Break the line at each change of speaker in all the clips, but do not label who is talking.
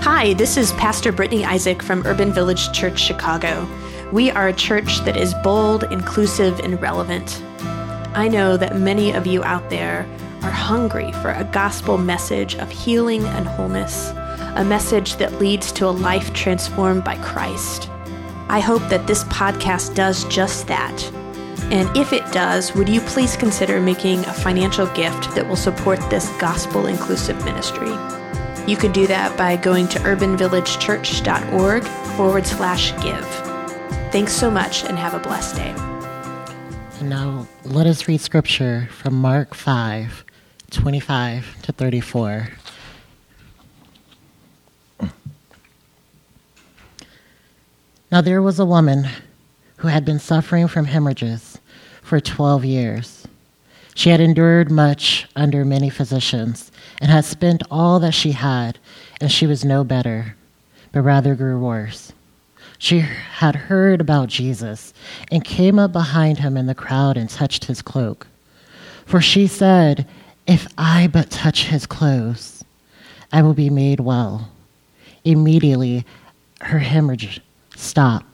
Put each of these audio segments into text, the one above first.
Hi, this is Pastor Brittany Isaac from Urban Village Church Chicago. We are a church that is bold, inclusive, and relevant. I know that many of you out there are hungry for a gospel message of healing and wholeness, a message that leads to a life transformed by Christ. I hope that this podcast does just that. And if it does, would you please consider making a financial gift that will support this gospel inclusive ministry? You could do that by going to urbanvillagechurch.org forward slash give. Thanks so much and have a blessed day.
And now let us read scripture from Mark 5 25 to 34. Now there was a woman who had been suffering from hemorrhages for 12 years. She had endured much under many physicians and had spent all that she had, and she was no better, but rather grew worse. She had heard about Jesus and came up behind him in the crowd and touched his cloak. For she said, If I but touch his clothes, I will be made well. Immediately, her hemorrhage stopped,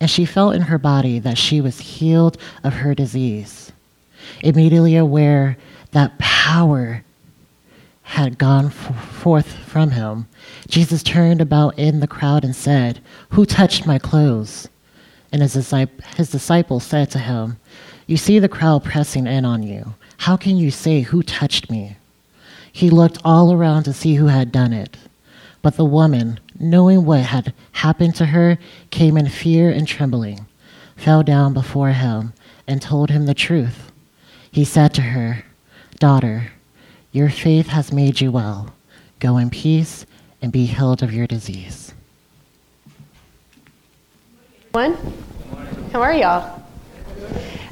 and she felt in her body that she was healed of her disease. Immediately aware that power had gone forth from him, Jesus turned about in the crowd and said, Who touched my clothes? And his, disciples said to him, You see the crowd pressing in on you. How can you say, Who touched me? He looked all around to see who had done it. But the woman, knowing what had happened to her, came in fear and trembling, fell down before him, and told him the truth. He said to her, Daughter, your faith has made you well. Go in peace and be healed of your disease.
One? How are y'all?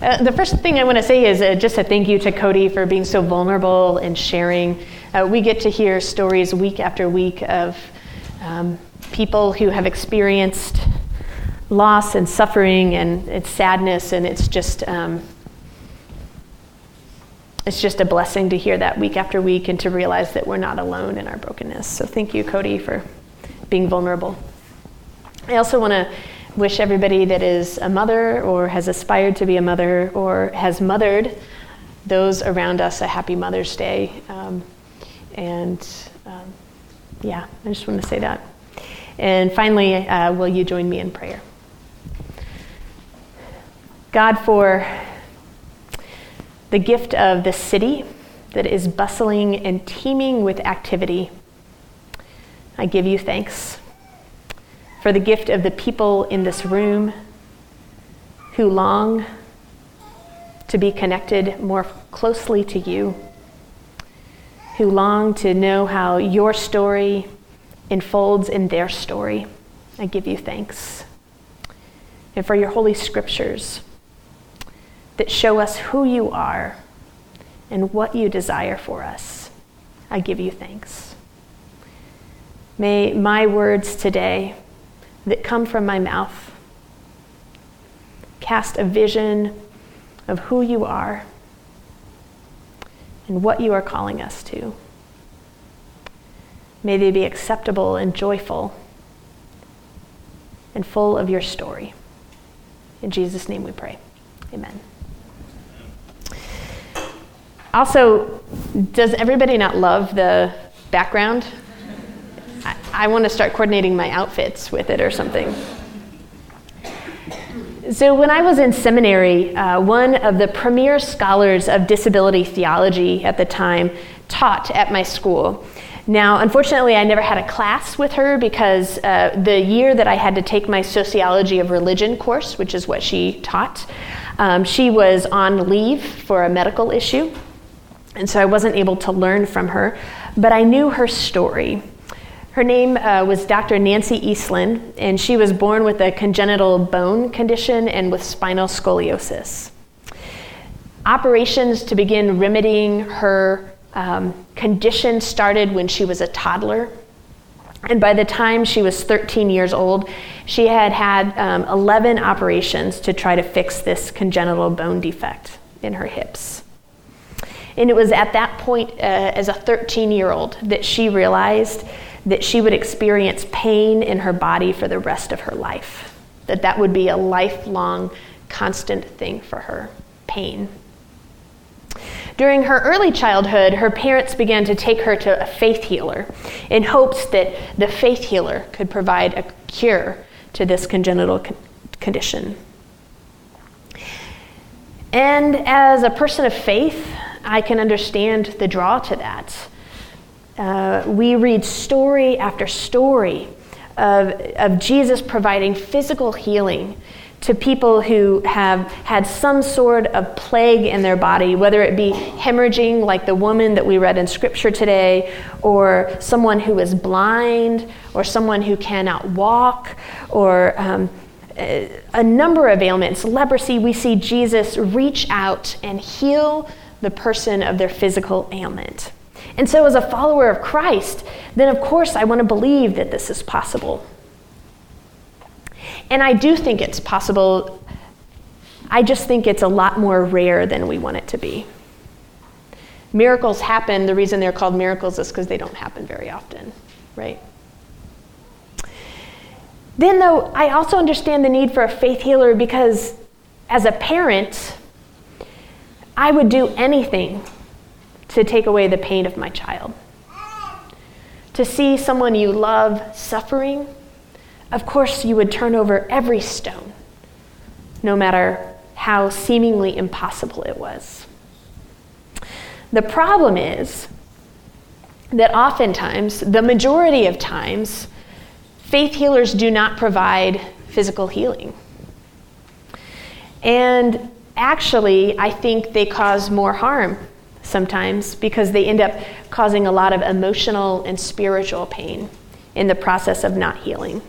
Uh, the first thing I want to say is uh, just a thank you to Cody for being so vulnerable and sharing. Uh, we get to hear stories week after week of um, people who have experienced loss and suffering and it's sadness, and it's just um, it's just a blessing to hear that week after week and to realize that we're not alone in our brokenness. So thank you, Cody, for being vulnerable. I also want to wish everybody that is a mother or has aspired to be a mother or has mothered those around us a happy Mother's Day. Um, and um, yeah, I just want to say that. And finally, uh, will you join me in prayer? God, for the gift of the city that is bustling and teeming with activity. I give you thanks for the gift of the people in this room who long to be connected more closely to you, who long to know how your story unfolds in their story. I give you thanks. And for your holy scriptures that show us who you are and what you desire for us. I give you thanks. May my words today that come from my mouth cast a vision of who you are and what you are calling us to. May they be acceptable and joyful and full of your story. In Jesus' name we pray. Amen. Also, does everybody not love the background? I, I want to start coordinating my outfits with it or something. So, when I was in seminary, uh, one of the premier scholars of disability theology at the time taught at my school. Now, unfortunately, I never had a class with her because uh, the year that I had to take my sociology of religion course, which is what she taught, um, she was on leave for a medical issue. And so I wasn't able to learn from her, but I knew her story. Her name uh, was Dr. Nancy Eiesland, and she was born with a congenital bone condition and with spinal scoliosis. Operations to begin remedying her um, condition started when she was a toddler. And by the time she was 13 years old, she had had um, 11 operations to try to fix this congenital bone defect in her hips. And it was at that point, uh, as a 13 year old, that she realized that she would experience pain in her body for the rest of her life. That that would be a lifelong, constant thing for her pain. During her early childhood, her parents began to take her to a faith healer in hopes that the faith healer could provide a cure to this congenital con- condition. And as a person of faith, I can understand the draw to that. Uh, we read story after story of, of Jesus providing physical healing to people who have had some sort of plague in their body, whether it be hemorrhaging, like the woman that we read in Scripture today, or someone who is blind, or someone who cannot walk, or um, a number of ailments. Leprosy, we see Jesus reach out and heal the person of their physical ailment. And so, as a follower of Christ, then of course I want to believe that this is possible. And I do think it's possible. I just think it's a lot more rare than we want it to be. Miracles happen. The reason they're called miracles is because they don't happen very often, right? Then, though, I also understand the need for a faith healer because as a parent, I would do anything to take away the pain of my child. To see someone you love suffering, of course, you would turn over every stone, no matter how seemingly impossible it was. The problem is that oftentimes, the majority of times, faith healers do not provide physical healing. And actually, I think they cause more harm sometimes because they end up causing a lot of emotional and spiritual pain in the process of not healing.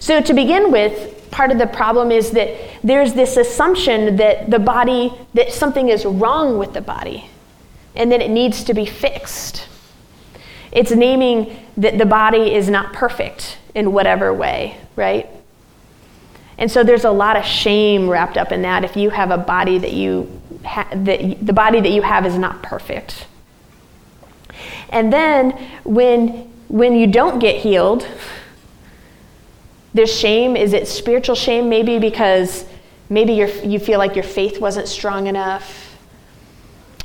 So, to begin with, part of the problem is that there's this assumption that the body, that something is wrong with the body and that it needs to be fixed. It's naming that the body is not perfect in whatever way, right? And so there's a lot of shame wrapped up in that if you have a body that you ha- that the body that you have is not perfect. And then when when you don't get healed, there's shame. Is it spiritual shame maybe because maybe you you feel like your faith wasn't strong enough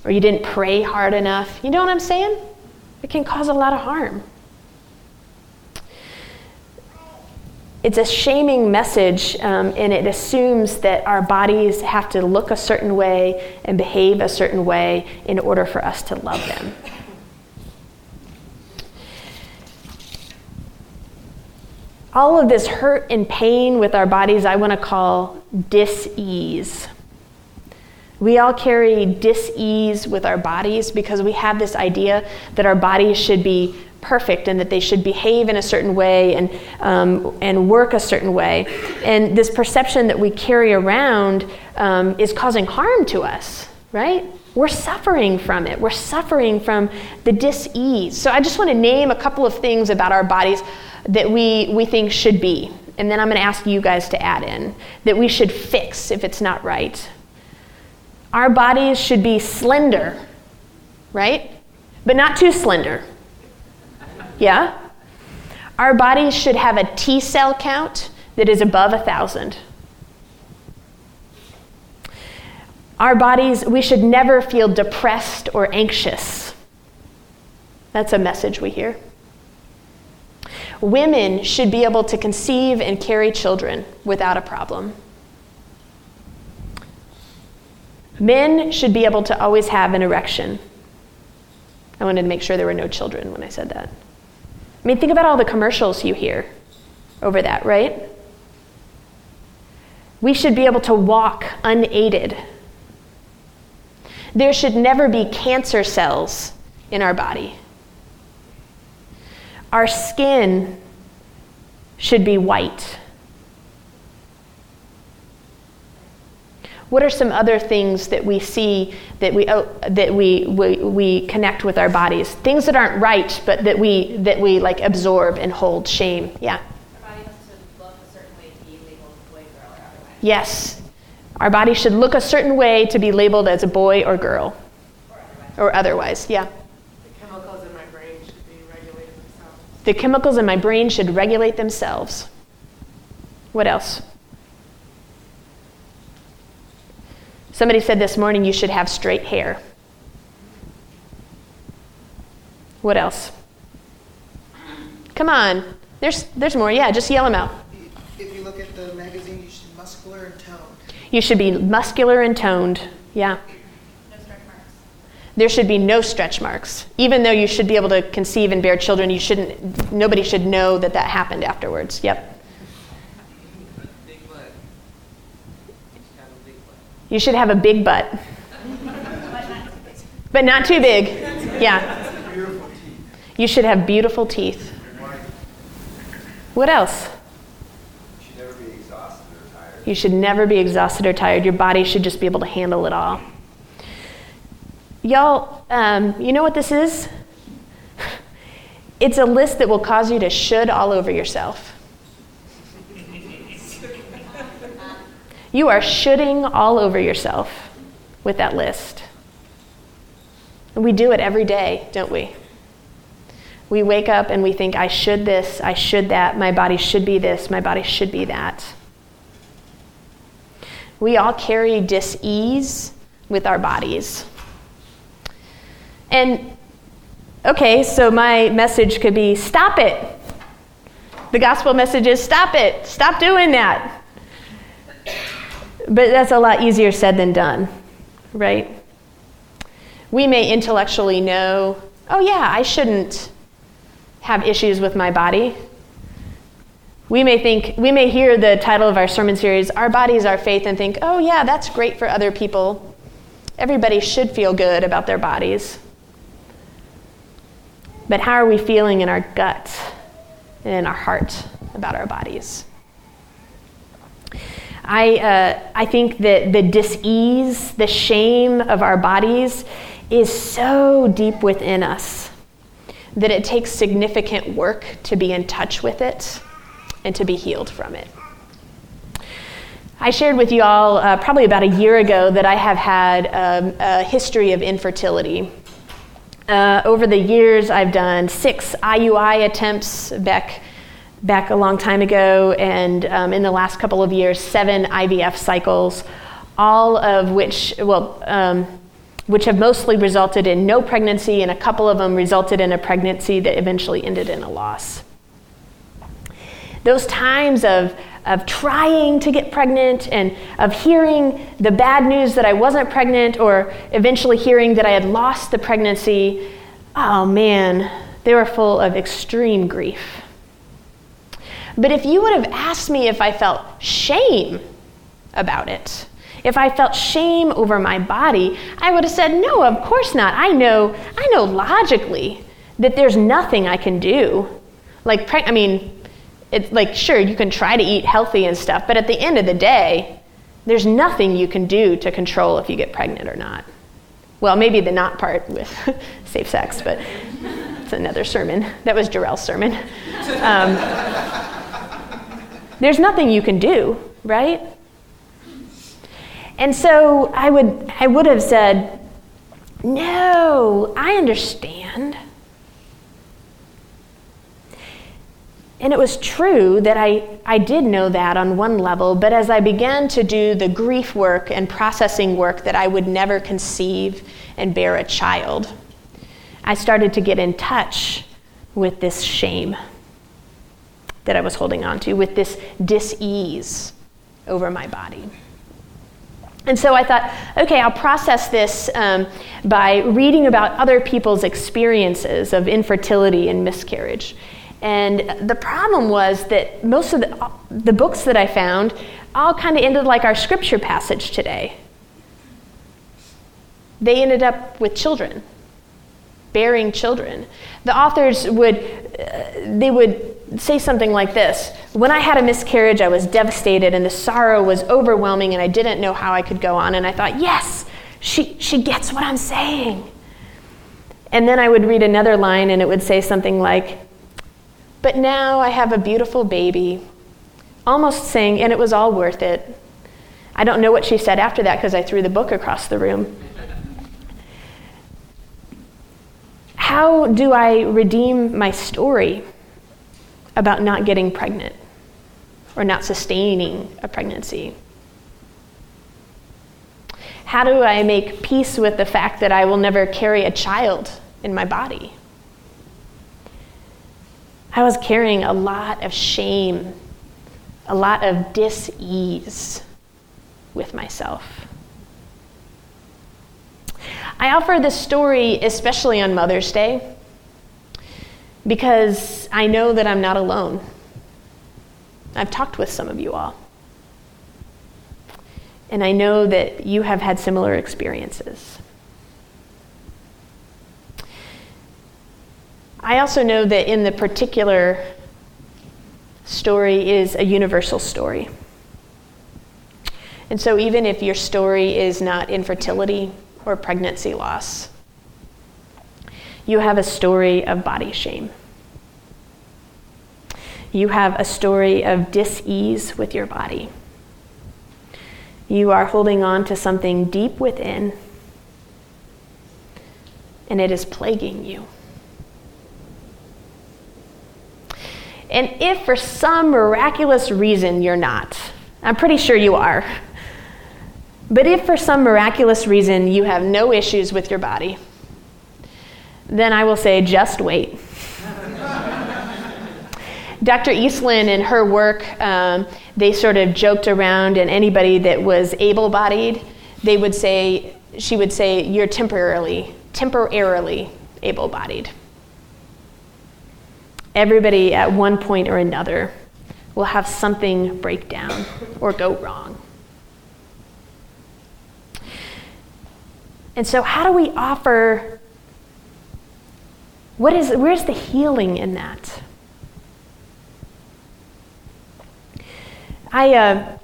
or you didn't pray hard enough. You know what I'm saying? It can cause a lot of harm. It's a shaming message, um, and it assumes that our bodies have to look a certain way and behave a certain way in order for us to love them. All of this hurt and pain with our bodies, I want to call dis ease. We all carry dis-ease with our bodies because we have this idea that our bodies should be perfect and that they should behave in a certain way and, um, and work a certain way. And this perception that we carry around um, is causing harm to us, right? We're suffering from it. We're suffering from the dis-ease. So I just want to name a couple of things about our bodies that we, we think should be. And then I'm going to ask you guys to add in that we should fix if it's not right. Our bodies should be slender, right? But not too slender. Yeah? Our bodies should have a T cell count that is above a thousand. Our bodies, we should never feel depressed or anxious. That's a message we hear. Women should be able to conceive and carry children without a problem. Men should be able to always have an erection. I wanted to make sure there were no children when I said that. I mean, think about all the commercials you hear over that, right? We should be able to walk unaided. There should never be cancer cells in our body. Our skin should be white. What are some other things that we see that we oh, that we, we we connect with our bodies? Things that aren't right, but that we that we like absorb and hold shame. Yeah. Yes. Our body should look a certain way to be labeled as a boy or girl. Or otherwise, or otherwise yeah.
The chemicals in my brain should be regulated themselves.
The chemicals in my brain should regulate themselves. What else? Somebody said this morning you should have straight hair. What else? Come on. There's, there's more. Yeah, just yell them out.
If you look at the magazine, you should be muscular and toned.
You should be muscular and toned. Yeah. There should be no stretch marks. Even though you should be able to conceive and bear children, you shouldn't, nobody should know that that happened afterwards. Yep. You should have a big butt. but not too big. Yeah. You should have beautiful teeth. What else? You should never be exhausted or tired. Your body should just be able to handle it all. Y'all, um, you know what this is? It's a list that will cause you to should all over yourself. You are shoulding all over yourself with that list. And we do it every day, don't we? We wake up and we think, I should this, I should that, my body should be this, my body should be that. We all carry dis ease with our bodies. And okay, so my message could be stop it. The gospel message is stop it, stop doing that. But that's a lot easier said than done, right? We may intellectually know, oh, yeah, I shouldn't have issues with my body. We may think, we may hear the title of our sermon series, Our Bodies, Our Faith, and think, oh, yeah, that's great for other people. Everybody should feel good about their bodies. But how are we feeling in our gut and in our heart about our bodies? I, uh, I think that the dis-ease, the shame of our bodies is so deep within us that it takes significant work to be in touch with it and to be healed from it. I shared with you all uh, probably about a year ago that I have had um, a history of infertility. Uh, over the years, I've done six IUI attempts back back a long time ago, and um, in the last couple of years, seven IVF cycles, all of which, well, um, which have mostly resulted in no pregnancy, and a couple of them resulted in a pregnancy that eventually ended in a loss. Those times of, of trying to get pregnant and of hearing the bad news that I wasn't pregnant, or eventually hearing that I had lost the pregnancy, oh man, they were full of extreme grief. But if you would have asked me if I felt shame about it, if I felt shame over my body, I would have said, no, of course not. I know, I know logically that there's nothing I can do. Like, I mean, it's like, sure, you can try to eat healthy and stuff, but at the end of the day, there's nothing you can do to control if you get pregnant or not. Well, maybe the not part with safe sex, but it's another sermon. That was Jarrell's sermon. Um, there's nothing you can do, right? And so I would, I would have said, No, I understand. And it was true that I, I did know that on one level, but as I began to do the grief work and processing work that I would never conceive and bear a child, I started to get in touch with this shame that I was holding on to, with this dis ease over my body. And so I thought, okay, I'll process this um, by reading about other people's experiences of infertility and miscarriage. And the problem was that most of the, the books that I found all kind of ended like our scripture passage today. They ended up with children, bearing children. The authors would, uh, they would say something like this When I had a miscarriage, I was devastated and the sorrow was overwhelming and I didn't know how I could go on. And I thought, yes, she, she gets what I'm saying. And then I would read another line and it would say something like, But now I have a beautiful baby. Almost saying, and it was all worth it. I don't know what she said after that because I threw the book across the room. How do I redeem my story? about not getting pregnant or not sustaining a pregnancy? How do I make peace with the fact that I will never carry a child in my body? I was carrying a lot of shame, a lot of dis ease with myself. I offer this story especially on Mother's Day because I know that I'm not alone. I've talked with some of you all. And I know that you have had similar experiences. I also know that in the particular story is a universal story. And so, even if your story is not infertility or pregnancy loss, you have a story of body shame. You have a story of dis ease with your body. You are holding on to something deep within, and it is plaguing you. And if for some miraculous reason you're not, I'm pretty sure you are. But if for some miraculous reason you have no issues with your body, then I will say just wait. Dr. Eiesland and her work, um, they sort of joked around, and anybody that was able bodied, they would say, she would say, you're temporarily, temporarily able bodied. Everybody at one point or another will have something break down or go wrong. And so, how do we offer? What is, where's the healing in that? I, uh,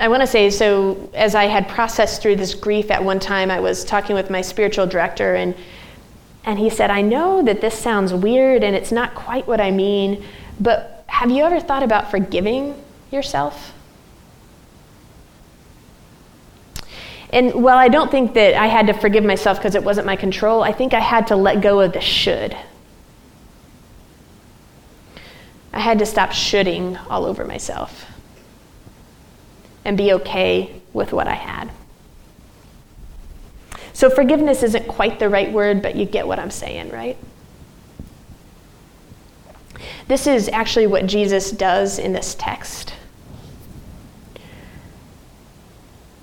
I want to say so, as I had processed through this grief at one time, I was talking with my spiritual director, and, and he said, I know that this sounds weird and it's not quite what I mean, but have you ever thought about forgiving yourself? And while I don't think that I had to forgive myself because it wasn't my control, I think I had to let go of the should. I had to stop shoulding all over myself and be okay with what I had. So, forgiveness isn't quite the right word, but you get what I'm saying, right? This is actually what Jesus does in this text.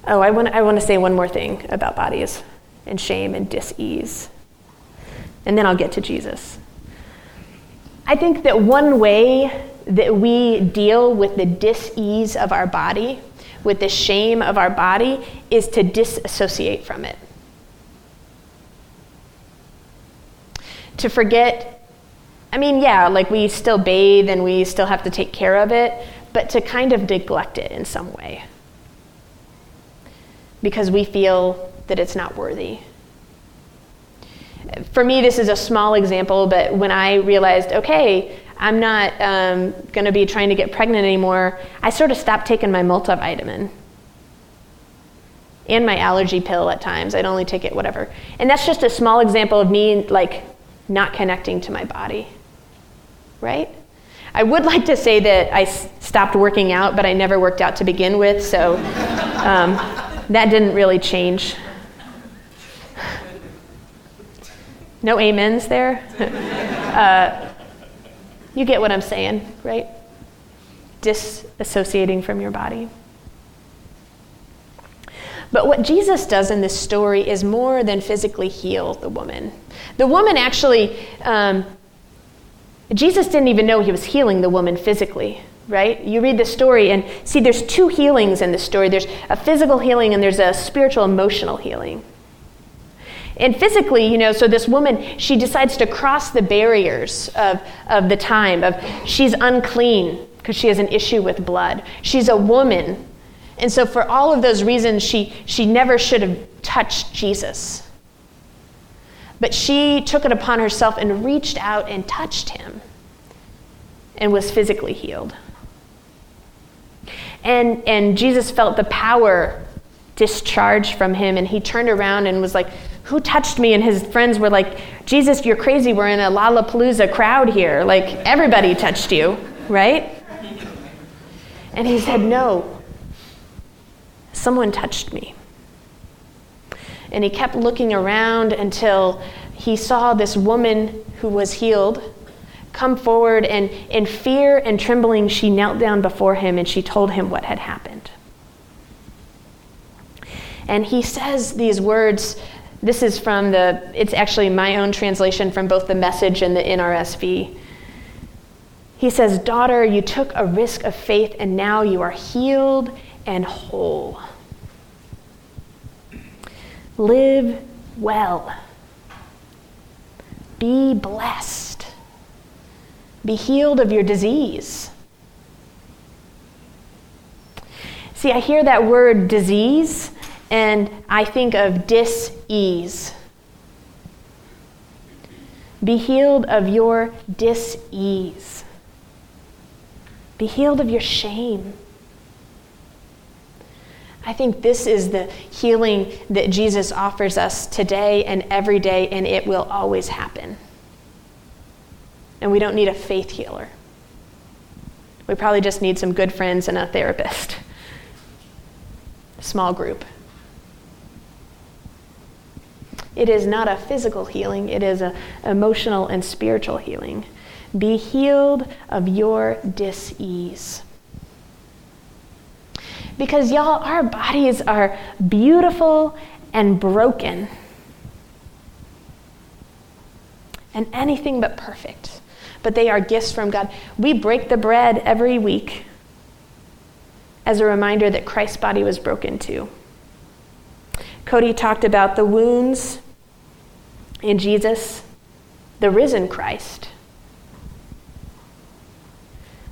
Oh, I want, I want to say one more thing about bodies and shame and dis-ease. And then I'll get to Jesus. I think that one way that we deal with the dis-ease of our body, with the shame of our body, is to disassociate from it. To forget, I mean, yeah, like we still bathe and we still have to take care of it, but to kind of neglect it in some way because we feel that it's not worthy. For me, this is a small example, but when I realized, okay, I'm not um, going to be trying to get pregnant anymore, I sort of stopped taking my multivitamin and my allergy pill at times. I'd only take it whatever. And that's just a small example of me like not connecting to my body. Right? I would like to say that I s- stopped working out, but I never worked out to begin with, so um, that didn't really change. No amens there? uh, you get what I'm saying, right? Disassociating from your body. But what Jesus does in this story is more than physically heal the woman. The woman actually, um, Jesus didn't even know he was healing the woman physically right? You read the story and see there's two healings in the story there's a physical healing and there's a spiritual, emotional healing. And physically, you know, so this woman, she decides to cross the barriers of, of the time of she's unclean because she has an issue with blood. She's a woman. And so for all of those reasons, she, she never should have touched Jesus. But she took it upon herself and reached out and touched him and was physically healed. And, and Jesus felt the power discharged from him, and he turned around and was like, Who touched me? And his friends were like, Jesus, you're crazy. We're in a Lollapalooza crowd here. Like, everybody touched you, right? And he said, No, someone touched me. And he kept looking around until he saw this woman who was healed come forward, and in fear and trembling, she knelt down before him and she told him what had happened. And he says these words. This is from the, it's actually my own translation from both the message and the NRSV. He says, Daughter, you took a risk of faith and now you are healed and whole. Live well. Be blessed. Be healed of your disease. See, I hear that word disease and I think of dis ease. Be healed of your dis ease. Be healed of your shame. I think this is the healing that Jesus offers us today and every day, and it will always happen. And we don't need a faith healer. We probably just need some good friends and a therapist. Small group. It is not a physical healing, it is an emotional and spiritual healing. Be healed of your dis-ease. Because, y'all, our bodies are beautiful and broken. And anything but perfect. But they are gifts from God. We break the bread every week as a reminder that Christ's body was broken too. Cody talked about the wounds in Jesus, the risen Christ.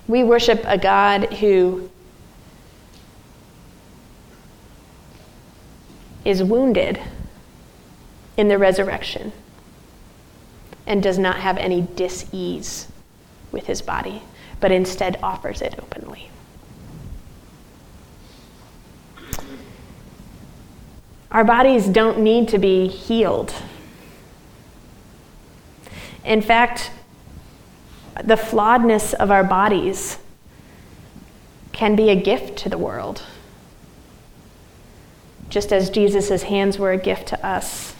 We worship a God who is wounded in the resurrection and does not have any dis-ease with his body, but instead offers it openly. Our bodies don't need to be healed. In fact, the flawedness of our bodies can be a gift to the world, just as Jesus' hands were a gift to us.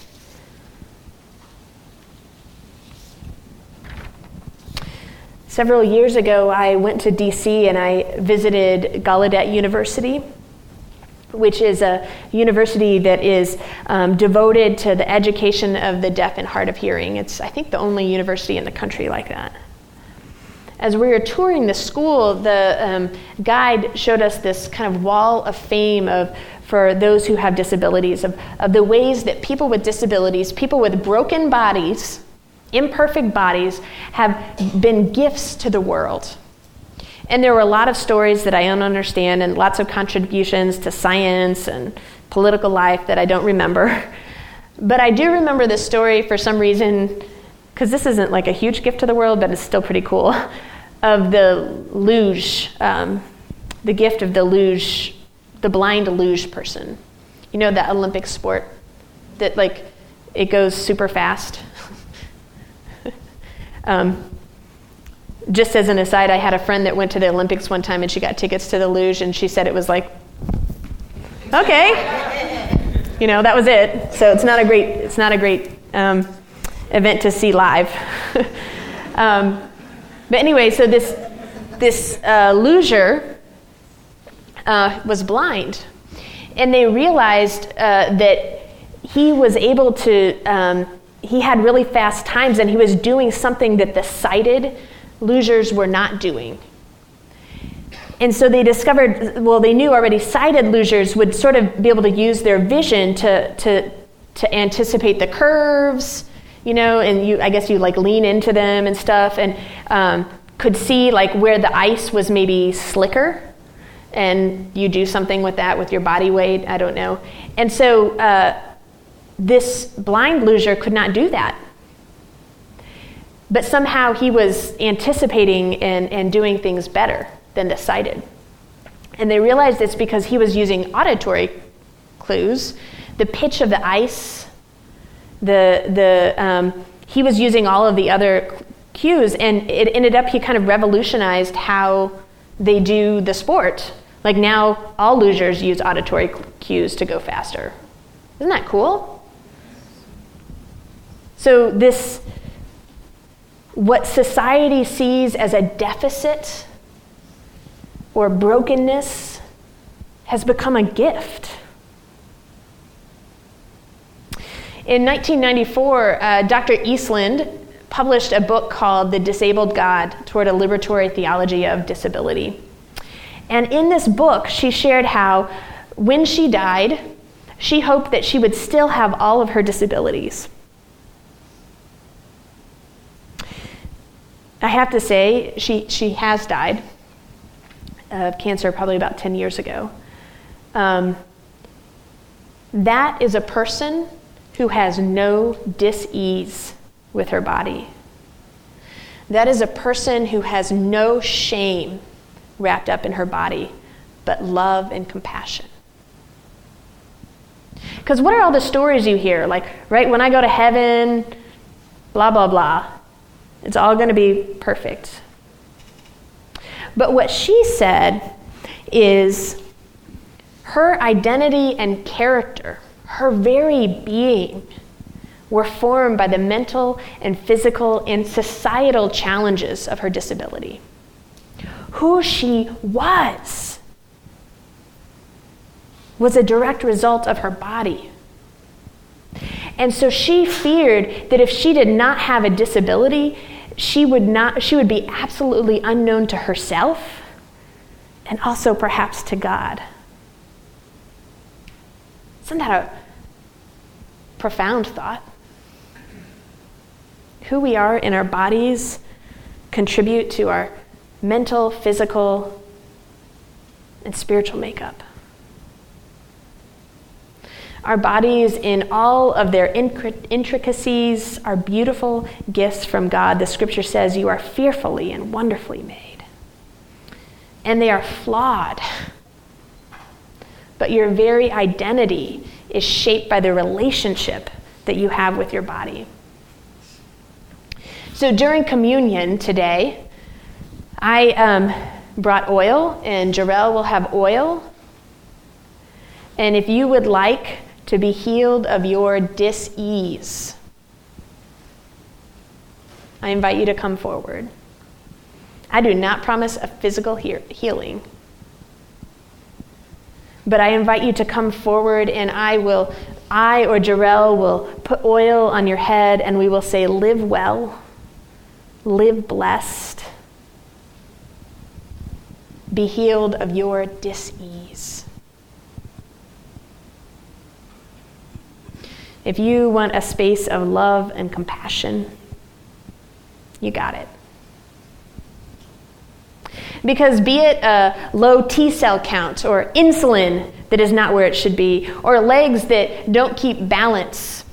Several years ago, I went to DC and I visited Gallaudet University which is a university that is um, devoted to the education of the deaf and hard of hearing. It's, I think, the only university in the country like that. As we were touring the school, the um, guide showed us this kind of wall of fame of for those who have disabilities, of, of the ways that people with disabilities, people with broken bodies, imperfect bodies, have been gifts to the world and there were a lot of stories that I don't understand and lots of contributions to science and political life that I don't remember. But I do remember this story for some reason, because this isn't like a huge gift to the world, but it's still pretty cool, of the luge, um, the gift of the luge, the blind luge person. You know, that Olympic sport that, like, it goes super fast. Um, just as an aside, I had a friend that went to the Olympics one time and she got tickets to the luge and she said it was like, okay, you know, that was it. So it's not a great, it's not a great um, event to see live. um, but anyway, so this this uh, luger uh, was blind, and they realized uh, that he was able to. Um, he had really fast times, and he was doing something that the sighted lugers were not doing. And so they discovered, well, they knew already sighted lugers would sort of be able to use their vision to, to, to anticipate the curves, you know, and you, I guess you like lean into them and stuff, and um, could see like where the ice was maybe slicker, and you do something with that with your body weight, I don't know. And so uh, this blind luger could not do that but somehow he was anticipating and, and doing things better than the sighted. And they realized it's because he was using auditory clues, the pitch of the ice, the, the, um, he was using all of the other cues, and it ended up he kind of revolutionized how they do the sport. Like now, all lugers use auditory cues to go faster. Isn't that cool? So, this, what society sees as a deficit or brokenness, has become a gift. In 1994, uh, Dr. Eiesland published a book called The Disabled God Toward a Liberatory Theology of Disability. And in this book, she shared how when she died, she hoped that she would still have all of her disabilities. I have to say, she, she has died of cancer probably about 10 years ago. Um, that is a person who has no dis-ease with her body. That is a person who has no shame wrapped up in her body, but love and compassion. Because what are all the stories you hear? Like, right, when I go to heaven, blah, blah, blah. It's all going to be perfect. But what she said is her identity and character, her very being, were formed by the mental and physical and societal challenges of her disability. Who she was was a direct result of her body. And so she feared that if she did not have a disability, she would not she would be absolutely unknown to herself and also perhaps to God. Isn't that a profound thought? Who we are in our bodies contribute to our mental, physical, and spiritual makeup. Our bodies, in all of their intricacies, are beautiful gifts from God. The scripture says, You are fearfully and wonderfully made. And they are flawed. But your very identity is shaped by the relationship that you have with your body. So during communion today, I um, brought oil, and Jarrell will have oil. And if you would like to be healed of your dis-ease. I invite you to come forward. I do not promise a physical he- healing. But I invite you to come forward and I will, I or Jarrell will put oil on your head and we will say, Live well, live blessed, be healed of your dis ease. If you want a space of love and compassion, you got it. Because be it a low T cell count or insulin that is not where it should be, or legs that don't keep balance,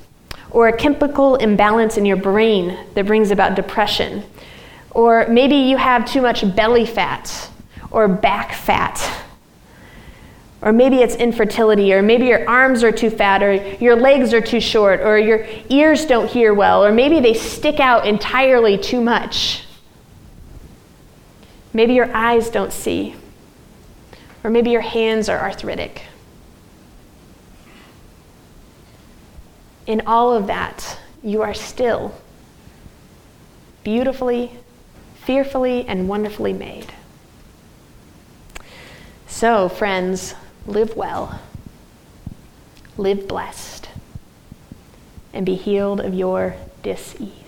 or a chemical imbalance in your brain that brings about depression, or maybe you have too much belly fat or back fat or maybe it's infertility, or maybe your arms are too fat, or your legs are too short, or your ears don't hear well, or maybe they stick out entirely too much. Maybe your eyes don't see, or maybe your hands are arthritic. In all of that, you are still beautifully, fearfully, and wonderfully made. So, friends, live well, live blessed, and be healed of your dis ease.